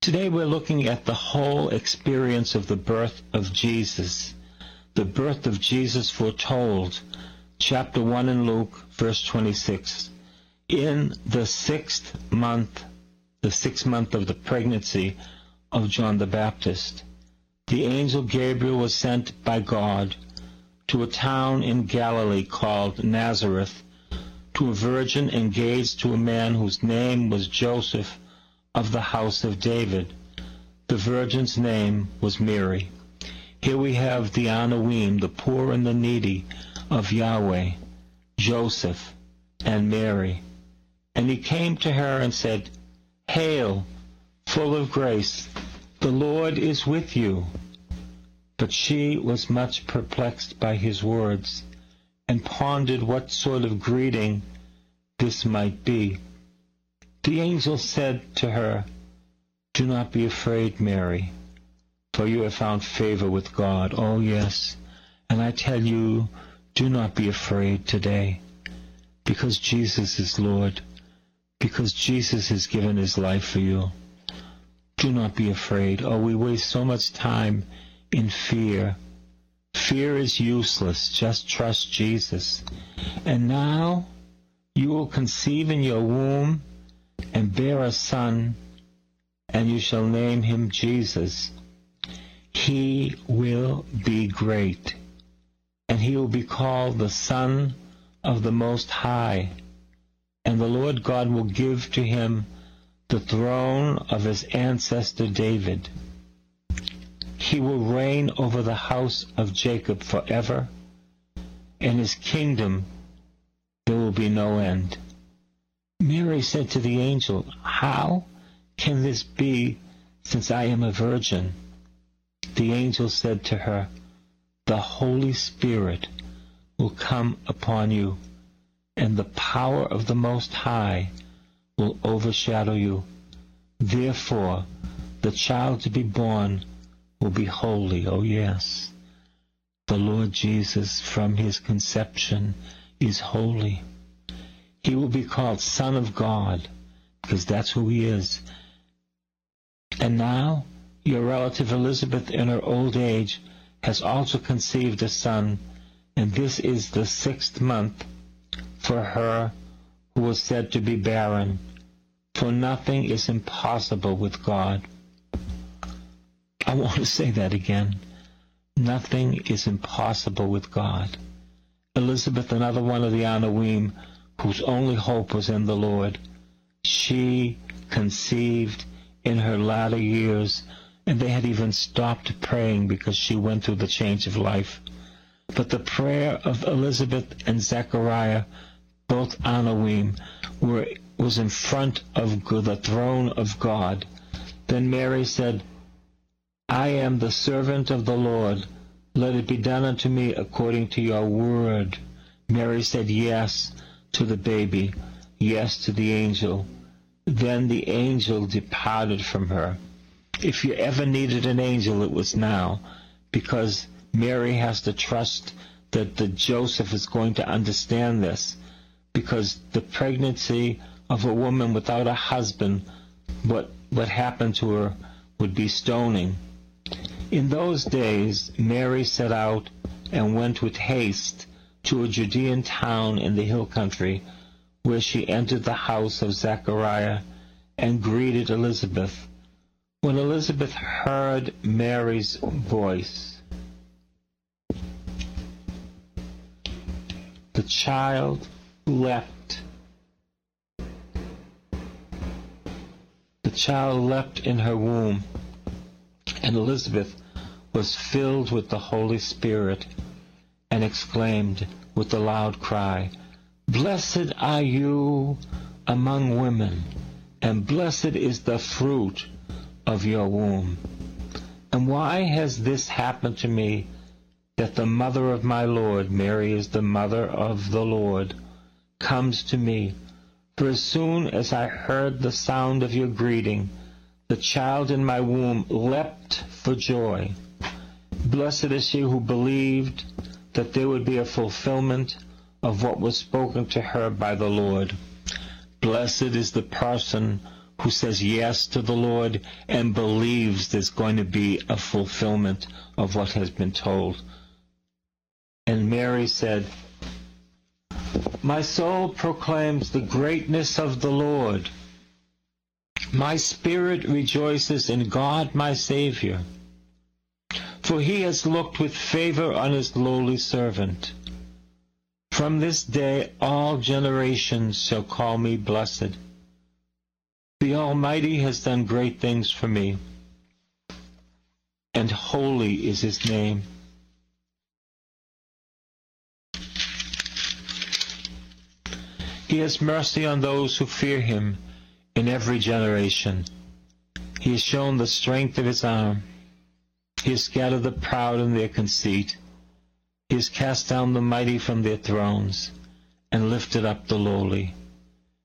Today we're looking at the whole experience of the birth of Jesus, the birth of Jesus foretold, chapter 1 in Luke, verse 26. In the sixth month, the sixth month of the pregnancy of John the Baptist, the angel Gabriel was sent by God to a town in Galilee called Nazareth to a virgin engaged to a man whose name was Joseph of the house of David. The virgin's name was Mary. Here we have the Anawim, the poor and the needy of Yahweh, Joseph and Mary. And he came to her and said, Hail, full of grace, the Lord is with you. But she was much perplexed by his words, and pondered what sort of greeting this might be. The angel said to her, Do not be afraid, Mary, for you have found favor with God. Oh, yes, and I tell you, do not be afraid today, because Jesus is Lord, because Jesus has given his life for you. Do not be afraid. Oh, we waste so much time in fear. Fear is useless. Just trust Jesus. And now you will conceive in your womb and bear a son, and you shall name him Jesus. He will be great, and he will be called the Son of the Most High. And the Lord God will give to him the throne of his ancestor David. He will reign over the house of Jacob forever, and his kingdom there will be no end. Mary said to the angel, How can this be since I am a virgin? The angel said to her, The Holy Spirit will come upon you, and the power of the Most High will overshadow you. Therefore, the child to be born will be holy. Oh, yes. The Lord Jesus, from his conception, is holy. He will be called Son of God, because that's who he is. And now, your relative Elizabeth, in her old age, has also conceived a son, and this is the sixth month for her who was said to be barren. For nothing is impossible with God. I want to say that again. Nothing is impossible with God. Elizabeth, another one of the Anawim, whose only hope was in the Lord. She conceived in her latter years, and they had even stopped praying because she went through the change of life. But the prayer of Elizabeth and Zechariah, both Anawim, were, was in front of the throne of God. Then Mary said, I am the servant of the Lord. Let it be done unto me according to your word. Mary said, Yes to the baby, yes to the angel. Then the angel departed from her. If you ever needed an angel, it was now, because Mary has to trust that the Joseph is going to understand this, because the pregnancy of a woman without a husband, what what happened to her would be stoning. In those days, Mary set out and went with haste to a Judean town in the hill country, where she entered the house of Zechariah and greeted Elizabeth. When Elizabeth heard Mary's voice, the child leapt. The child leapt in her womb, and Elizabeth was filled with the Holy Spirit and exclaimed with a loud cry, Blessed are you among women, and blessed is the fruit of your womb. And why has this happened to me that the mother of my Lord, Mary is the mother of the Lord, comes to me? For as soon as I heard the sound of your greeting, the child in my womb leapt for joy. Blessed is she who believed that there would be a fulfillment of what was spoken to her by the Lord. Blessed is the person who says yes to the Lord and believes there's going to be a fulfillment of what has been told. And Mary said, My soul proclaims the greatness of the Lord. My spirit rejoices in God my Savior, for he has looked with favor on his lowly servant. From this day all generations shall call me blessed. The Almighty has done great things for me, and holy is his name. He has mercy on those who fear him in every generation. He has shown the strength of his arm. He has scattered the proud in their conceit. He has cast down the mighty from their thrones and lifted up the lowly.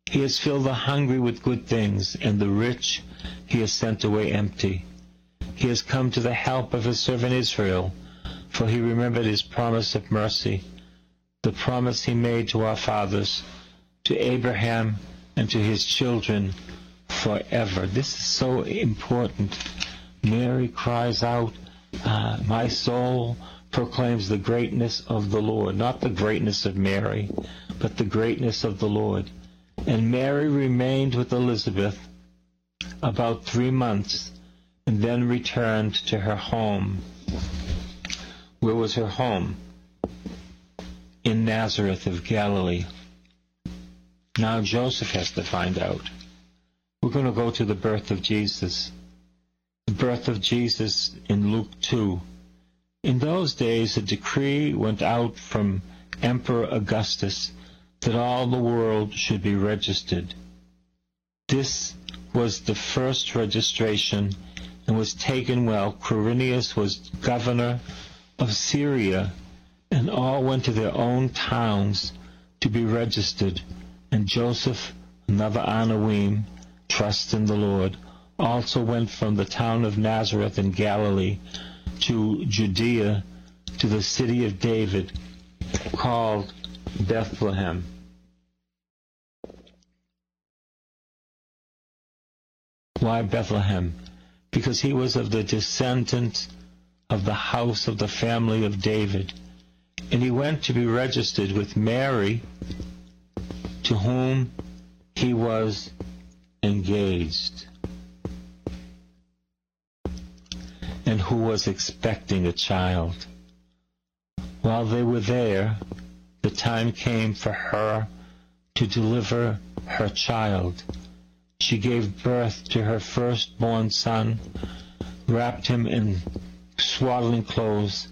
He has filled the hungry with good things, and the rich he has sent away empty. He has come to the help of his servant Israel, for he remembered his promise of mercy, the promise he made to our fathers, to Abraham and to his children forever. This is so important. Mary cries out, uh, My soul proclaims the greatness of the Lord, not the greatness of Mary, but the greatness of the Lord. And Mary remained with Elizabeth about three months and then returned to her home. Where was her home? In Nazareth of Galilee. Now Joseph has to find out. We're going to go to the birth of Jesus. The birth of Jesus in Luke 2. In those days, a decree went out from Emperor Augustus that all the world should be registered. This was the first registration and was taken while Quirinius was governor of Syria, and all went to their own towns to be registered. And Joseph, another Anawim, trust in the Lord, also went from the town of Nazareth in Galilee to Judea to the city of David, called Bethlehem Why Bethlehem? Because he was of the descendant of the house of the family of David. And he went to be registered with Mary, to whom he was engaged, and who was expecting a child. While they were there, the time came for her to deliver her child she gave birth to her firstborn son, wrapped him in swaddling clothes,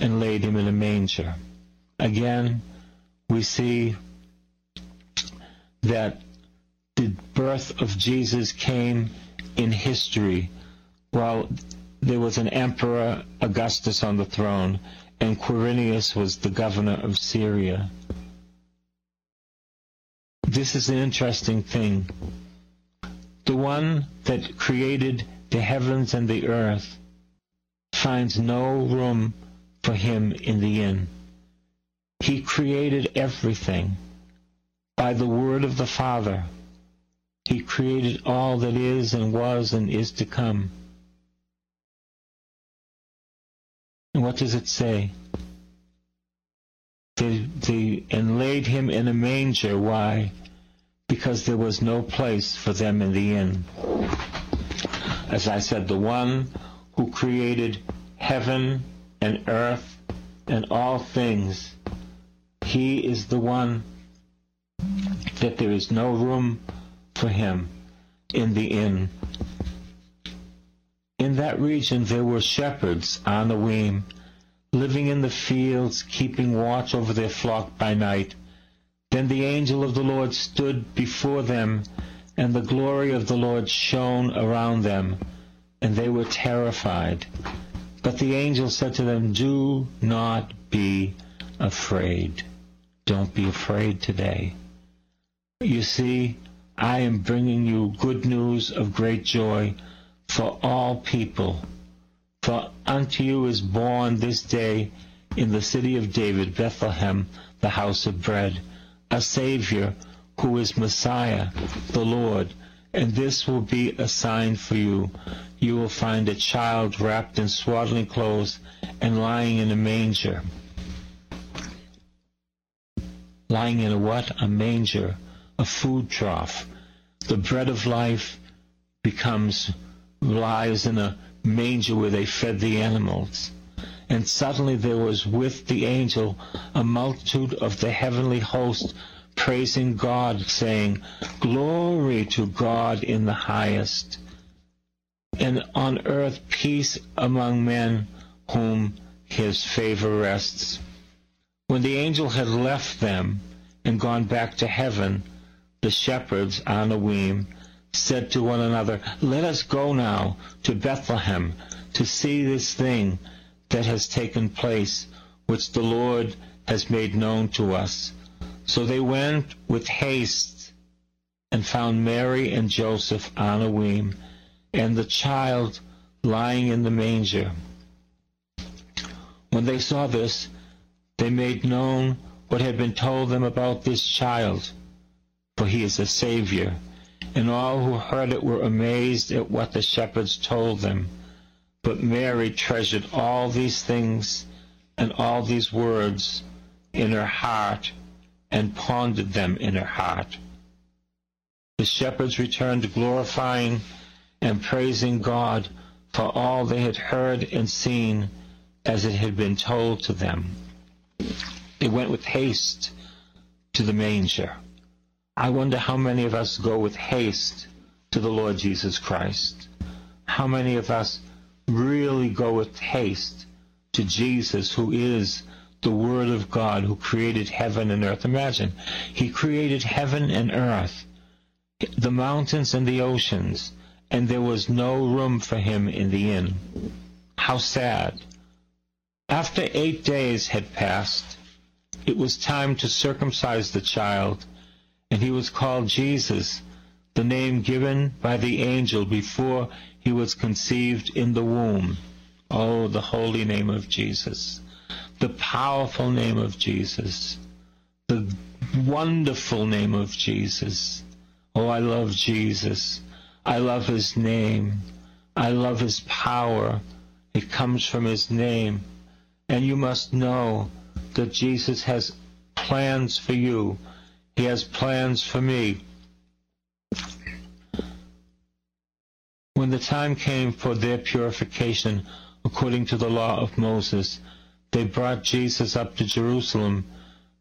and laid him in a manger. Again, we see that the birth of Jesus came in history while there was an emperor, Augustus, on the throne, and Quirinius was the governor of Syria. This is an interesting thing the one that created the heavens and the earth finds no room for him in the inn. He created everything by the word of the Father. He created all that is and was and is to come. And what does it say? They, they and laid him in a manger. Why? because there was no place for them in the inn. As I said, the one who created heaven and earth and all things, he is the one that there is no room for him in the inn. In that region there were shepherds, Anawim, living in the fields, keeping watch over their flock by night. Then the angel of the Lord stood before them, and the glory of the Lord shone around them, and they were terrified. But the angel said to them, Do not be afraid. Don't be afraid today. You see, I am bringing you good news of great joy for all people. For unto you is born this day in the city of David, Bethlehem, the house of bread, a Savior who is Messiah, the Lord. And this will be a sign for you. You will find a child wrapped in swaddling clothes and lying in a manger. Lying in a what? A manger, a food trough. The bread of life becomes, lies in a manger where they fed the animals. And suddenly there was with the angel a multitude of the heavenly host praising God, saying, Glory to God in the highest, and on earth peace among men whom his favor rests. When the angel had left them and gone back to heaven, the shepherds, on a Anawim, said to one another, Let us go now to Bethlehem to see this thing that has taken place, which the Lord has made known to us. So they went with haste and found Mary and Joseph Anawim and the child lying in the manger. When they saw this, they made known what had been told them about this child, for he is a Savior. And all who heard it were amazed at what the shepherds told them. But Mary treasured all these things and all these words in her heart and pondered them in her heart. The shepherds returned glorifying and praising God for all they had heard and seen as it had been told to them. They went with haste to the manger. I wonder how many of us go with haste to the Lord Jesus Christ. How many of us really go with haste to Jesus, who is the Word of God who created heaven and earth. Imagine, He created heaven and earth, the mountains and the oceans, and there was no room for Him in the inn. How sad. After eight days had passed, it was time to circumcise the child, and he was called Jesus, the name given by the angel before he was conceived in the womb. Oh, the holy name of Jesus the powerful name of Jesus, the wonderful name of Jesus. Oh, I love Jesus. I love his name. I love his power. It comes from his name. And you must know that Jesus has plans for you. He has plans for me. When the time came for their purification according to the law of Moses, they brought Jesus up to Jerusalem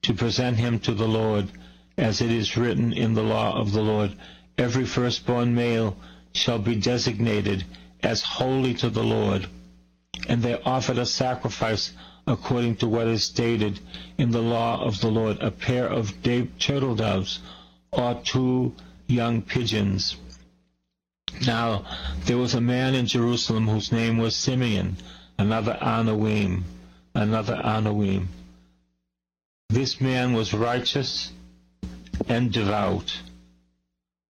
to present him to the Lord, as it is written in the law of the Lord, every firstborn male shall be designated as holy to the Lord. And they offered a sacrifice according to what is stated in the law of the Lord, a pair of turtle doves or two young pigeons. Now there was a man in Jerusalem whose name was Simeon, another Anawim another Anawim. This man was righteous and devout,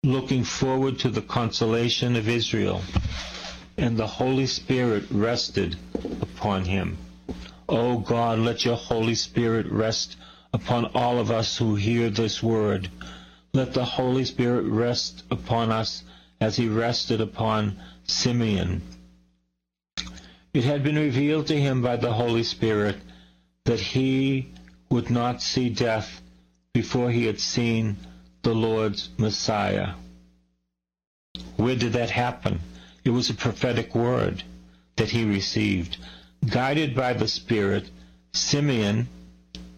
looking forward to the consolation of Israel, and the Holy Spirit rested upon him. O God, let your Holy Spirit rest upon all of us who hear this word. Let the Holy Spirit rest upon us as he rested upon Simeon it had been revealed to him by the Holy Spirit that he would not see death before he had seen the Lord's Messiah. Where did that happen? It was a prophetic word that he received. Guided by the Spirit, Simeon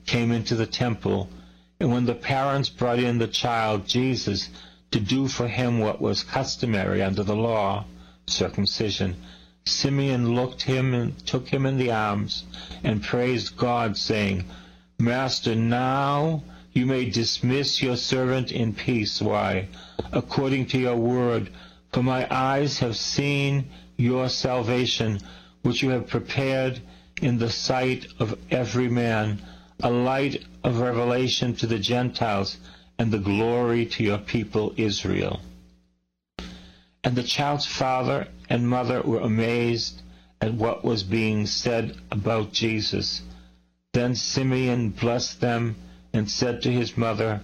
came into the temple, and when the parents brought in the child, Jesus, to do for him what was customary under the law, circumcision, Simeon looked him and took him in the arms and praised God, saying, Master, now you may dismiss your servant in peace. Why? According to your word, for my eyes have seen your salvation, which you have prepared in the sight of every man, a light of revelation to the Gentiles, and the glory to your people Israel. And the child's father and mother were amazed at what was being said about Jesus. Then Simeon blessed them and said to his mother,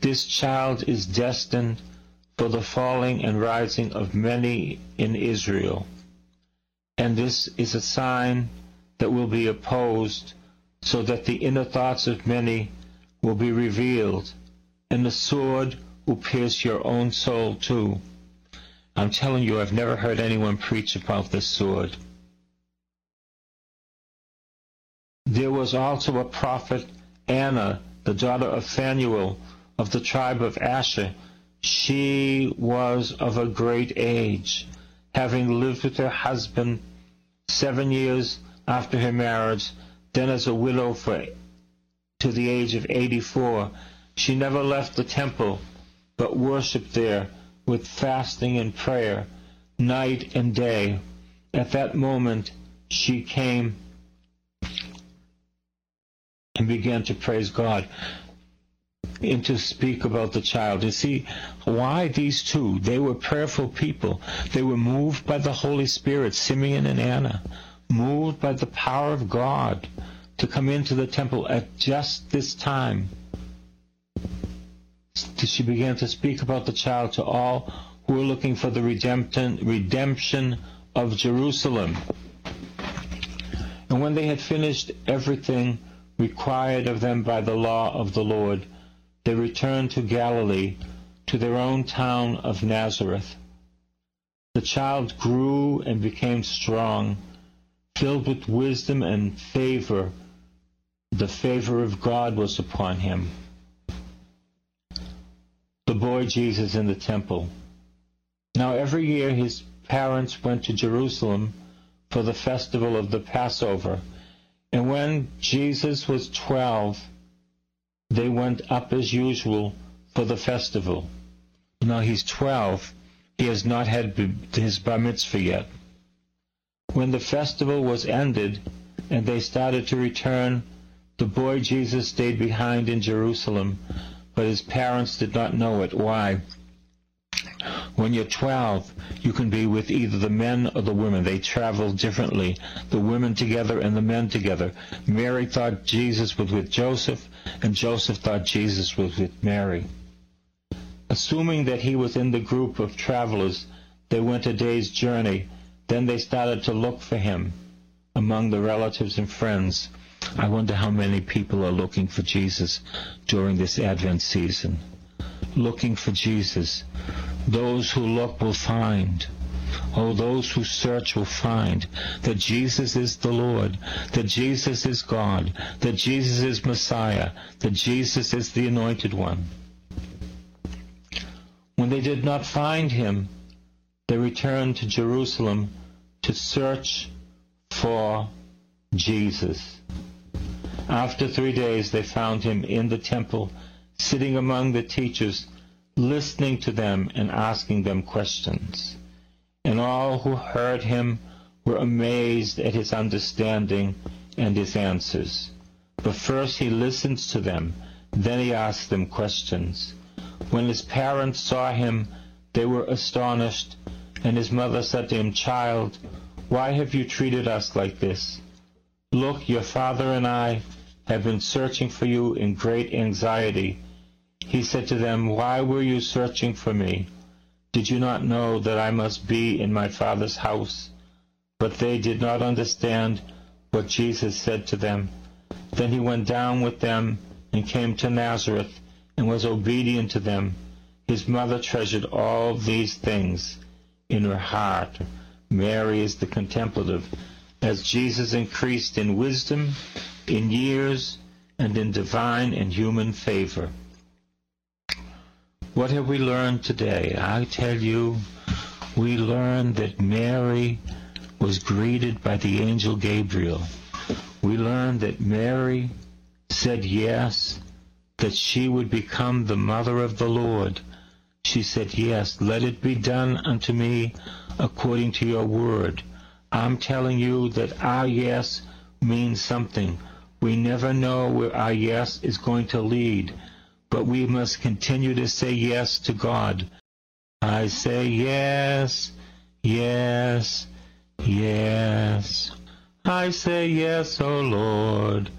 This child is destined for the falling and rising of many in Israel. And this is a sign that will be opposed, so that the inner thoughts of many will be revealed, and the sword will pierce your own soul too. I'm telling you, I've never heard anyone preach about this sword. There was also a prophet, Anna, the daughter of Phanuel, of the tribe of Asher. She was of a great age, having lived with her husband seven years after her marriage, then as a widow for to the age of 84. She never left the temple, but worshipped there with fasting and prayer night and day. At that moment, she came and began to praise God and to speak about the child. You see, why these two? They were prayerful people. They were moved by the Holy Spirit, Simeon and Anna, moved by the power of God to come into the temple at just this time. She began to speak about the child to all who were looking for the redemption of Jerusalem. And when they had finished everything required of them by the law of the Lord, they returned to Galilee, to their own town of Nazareth. The child grew and became strong, filled with wisdom and favor the favor of God was upon him. The boy Jesus in the temple. Now every year his parents went to Jerusalem for the festival of the Passover. And when Jesus was twelve, they went up as usual for the festival. Now he's twelve. He has not had his bar mitzvah yet. When the festival was ended and they started to return the boy Jesus stayed behind in Jerusalem, but his parents did not know it. Why? When you're 12, you can be with either the men or the women. They travel differently. The women together and the men together. Mary thought Jesus was with Joseph, and Joseph thought Jesus was with Mary. Assuming that he was in the group of travelers, they went a day's journey. Then they started to look for him among the relatives and friends. I wonder how many people are looking for Jesus during this Advent season. Looking for Jesus. Those who look will find. Oh, those who search will find that Jesus is the Lord, that Jesus is God, that Jesus is Messiah, that Jesus is the Anointed One. When they did not find him, they returned to Jerusalem to search for Jesus. After three days, they found him in the temple, sitting among the teachers, listening to them and asking them questions. And all who heard him were amazed at his understanding and his answers. But first he listened to them, then he asked them questions. When his parents saw him, they were astonished, and his mother said to him, Child, why have you treated us like this? Look, your father and I have been searching for you in great anxiety. He said to them, Why were you searching for me? Did you not know that I must be in my Father's house? But they did not understand what Jesus said to them. Then he went down with them and came to Nazareth and was obedient to them. His mother treasured all these things in her heart. Mary is the contemplative as Jesus increased in wisdom, in years, and in divine and human favor. What have we learned today? I tell you, we learned that Mary was greeted by the angel Gabriel. We learned that Mary said yes, that she would become the mother of the Lord. She said, Yes, let it be done unto me according to your word. I'm telling you that our yes means something. We never know where our yes is going to lead, but we must continue to say yes to God. I say yes, yes, yes. I say yes, O oh Lord.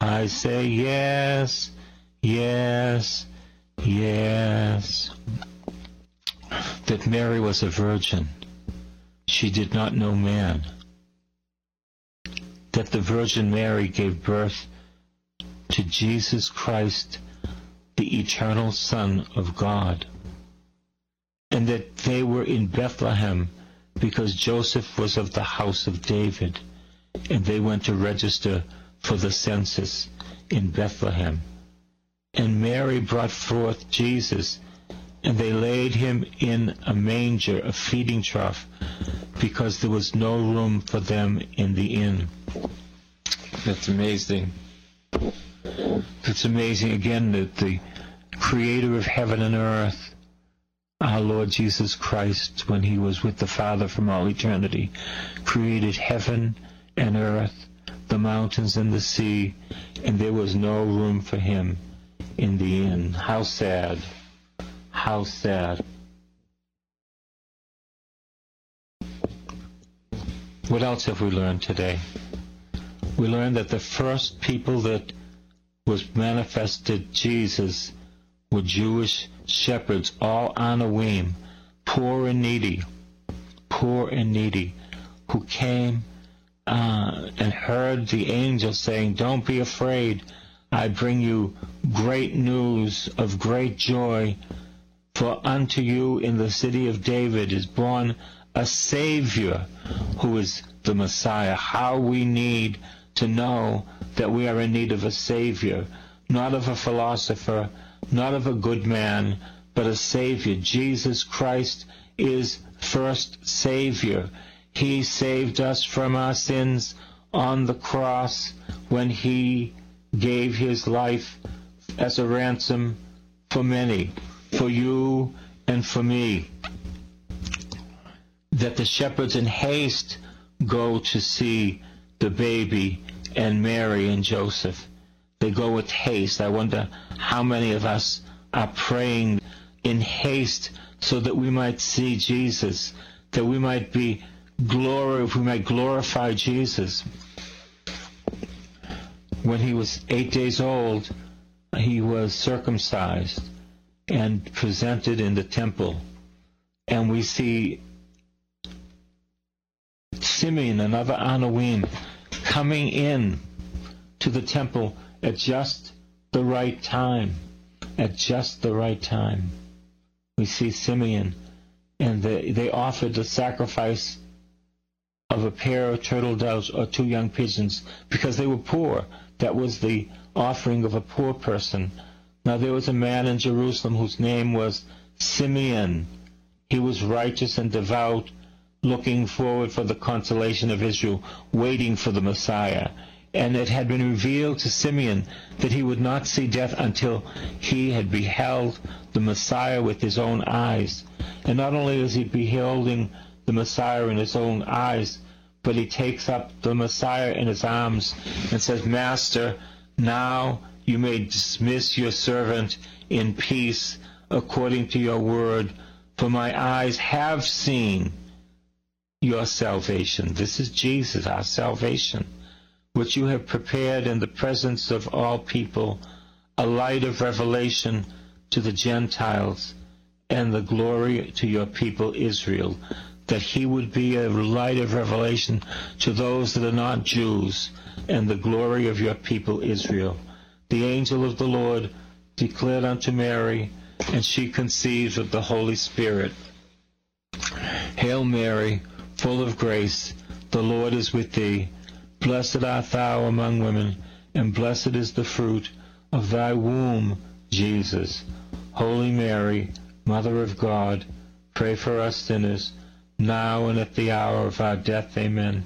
I say yes, yes, yes. That Mary was a virgin. She did not know man. That the Virgin Mary gave birth to Jesus Christ, the eternal Son of God, and that they were in Bethlehem because Joseph was of the house of David, and they went to register for the census in Bethlehem. And Mary brought forth Jesus, they laid him in a manger, a feeding trough, because there was no room for them in the inn. That's amazing. It's amazing again that the creator of heaven and earth, our Lord Jesus Christ, when he was with the Father from all eternity, created heaven and earth, the mountains and the sea, and there was no room for him in the inn. How sad. How sad. What else have we learned today? We learned that the first people that was manifested Jesus were Jewish shepherds, all on a Anawim, poor and needy, poor and needy, who came uh, and heard the angel saying, Don't be afraid. I bring you great news of great joy. For unto you in the city of David is born a Savior who is the Messiah. How we need to know that we are in need of a Savior, not of a philosopher, not of a good man, but a Savior. Jesus Christ is first Savior. He saved us from our sins on the cross when He gave His life as a ransom for many, for you and for me that the shepherds in haste go to see the baby and Mary and Joseph. They go with haste. I wonder how many of us are praying in haste so that we might see Jesus, that we might be glory, if we might glorify Jesus. When he was eight days old, he was circumcised and presented in the temple. And we see Simeon, another Anawim, coming in to the temple at just the right time. At just the right time. We see Simeon, and they, they offered the sacrifice of a pair of turtle doves or two young pigeons because they were poor. That was the offering of a poor person. Now there was a man in Jerusalem whose name was Simeon. He was righteous and devout looking forward for the consolation of Israel, waiting for the Messiah. And it had been revealed to Simeon that he would not see death until he had beheld the Messiah with his own eyes. And not only is he beholding the Messiah in his own eyes, but he takes up the Messiah in his arms and says, Master, now you may dismiss your servant in peace according to your word, for my eyes have seen your salvation. This is Jesus, our salvation, which you have prepared in the presence of all people, a light of revelation to the Gentiles and the glory to your people Israel, that he would be a light of revelation to those that are not Jews and the glory of your people Israel. The angel of the Lord declared unto Mary, and she conceived of the Holy Spirit. Hail Mary, full of grace, the Lord is with thee. Blessed art thou among women, and blessed is the fruit of thy womb, Jesus. Holy Mary, Mother of God, pray for us sinners, now and at the hour of our death. Amen.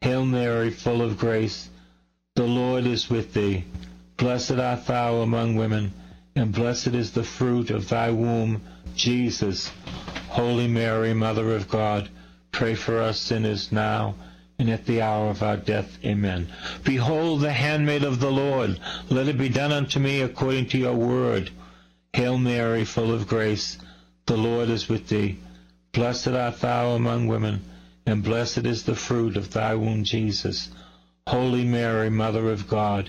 Hail Mary, full of grace, the Lord is with thee. Blessed art thou among women, and blessed is the fruit of thy womb, Jesus. Holy Mary, Mother of God, pray for us sinners now and at the hour of our death. Amen. Behold the handmaid of the Lord. Let it be done unto me according to your word. Hail Mary, full of grace. The Lord is with thee. Blessed art thou among women, and blessed is the fruit of thy womb, Jesus. Holy Mary, Mother of God,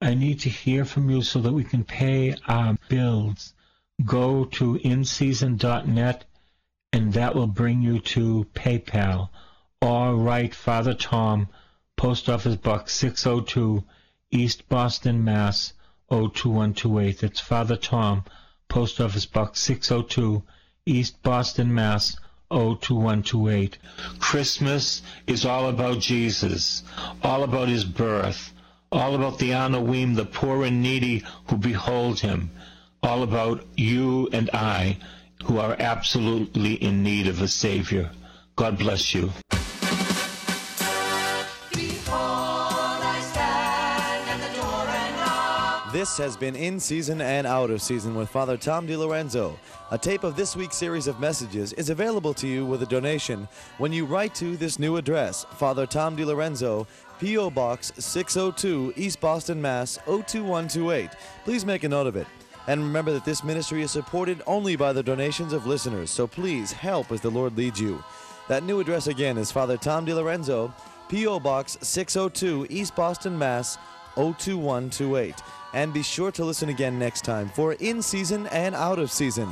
I need to hear from you so that we can pay our bills. Go to inseason.net and that will bring you to PayPal. Or write Father Tom, Post Office Box 602, East Boston, Mass. 02128. That's Father Tom, Post Office Box 602, East Boston, Mass. 02128. Christmas is all about Jesus, all about his birth, all about the Anawim, the poor and needy who behold him, all about you and I who are absolutely in need of a Savior. God bless you. This has been In Season and Out of Season with Father Tom DiLorenzo. A tape of this week's series of messages is available to you with a donation when you write to this new address Father Tom DiLorenzo, P.O. Box 602, East Boston, Mass. 02128. Please make a note of it. And remember that this ministry is supported only by the donations of listeners, so please help as the Lord leads you. That new address again is Father Tom DiLorenzo, P.O. Box 602, East Boston, Mass. 02128. And be sure to listen again next time for In Season and Out of Season.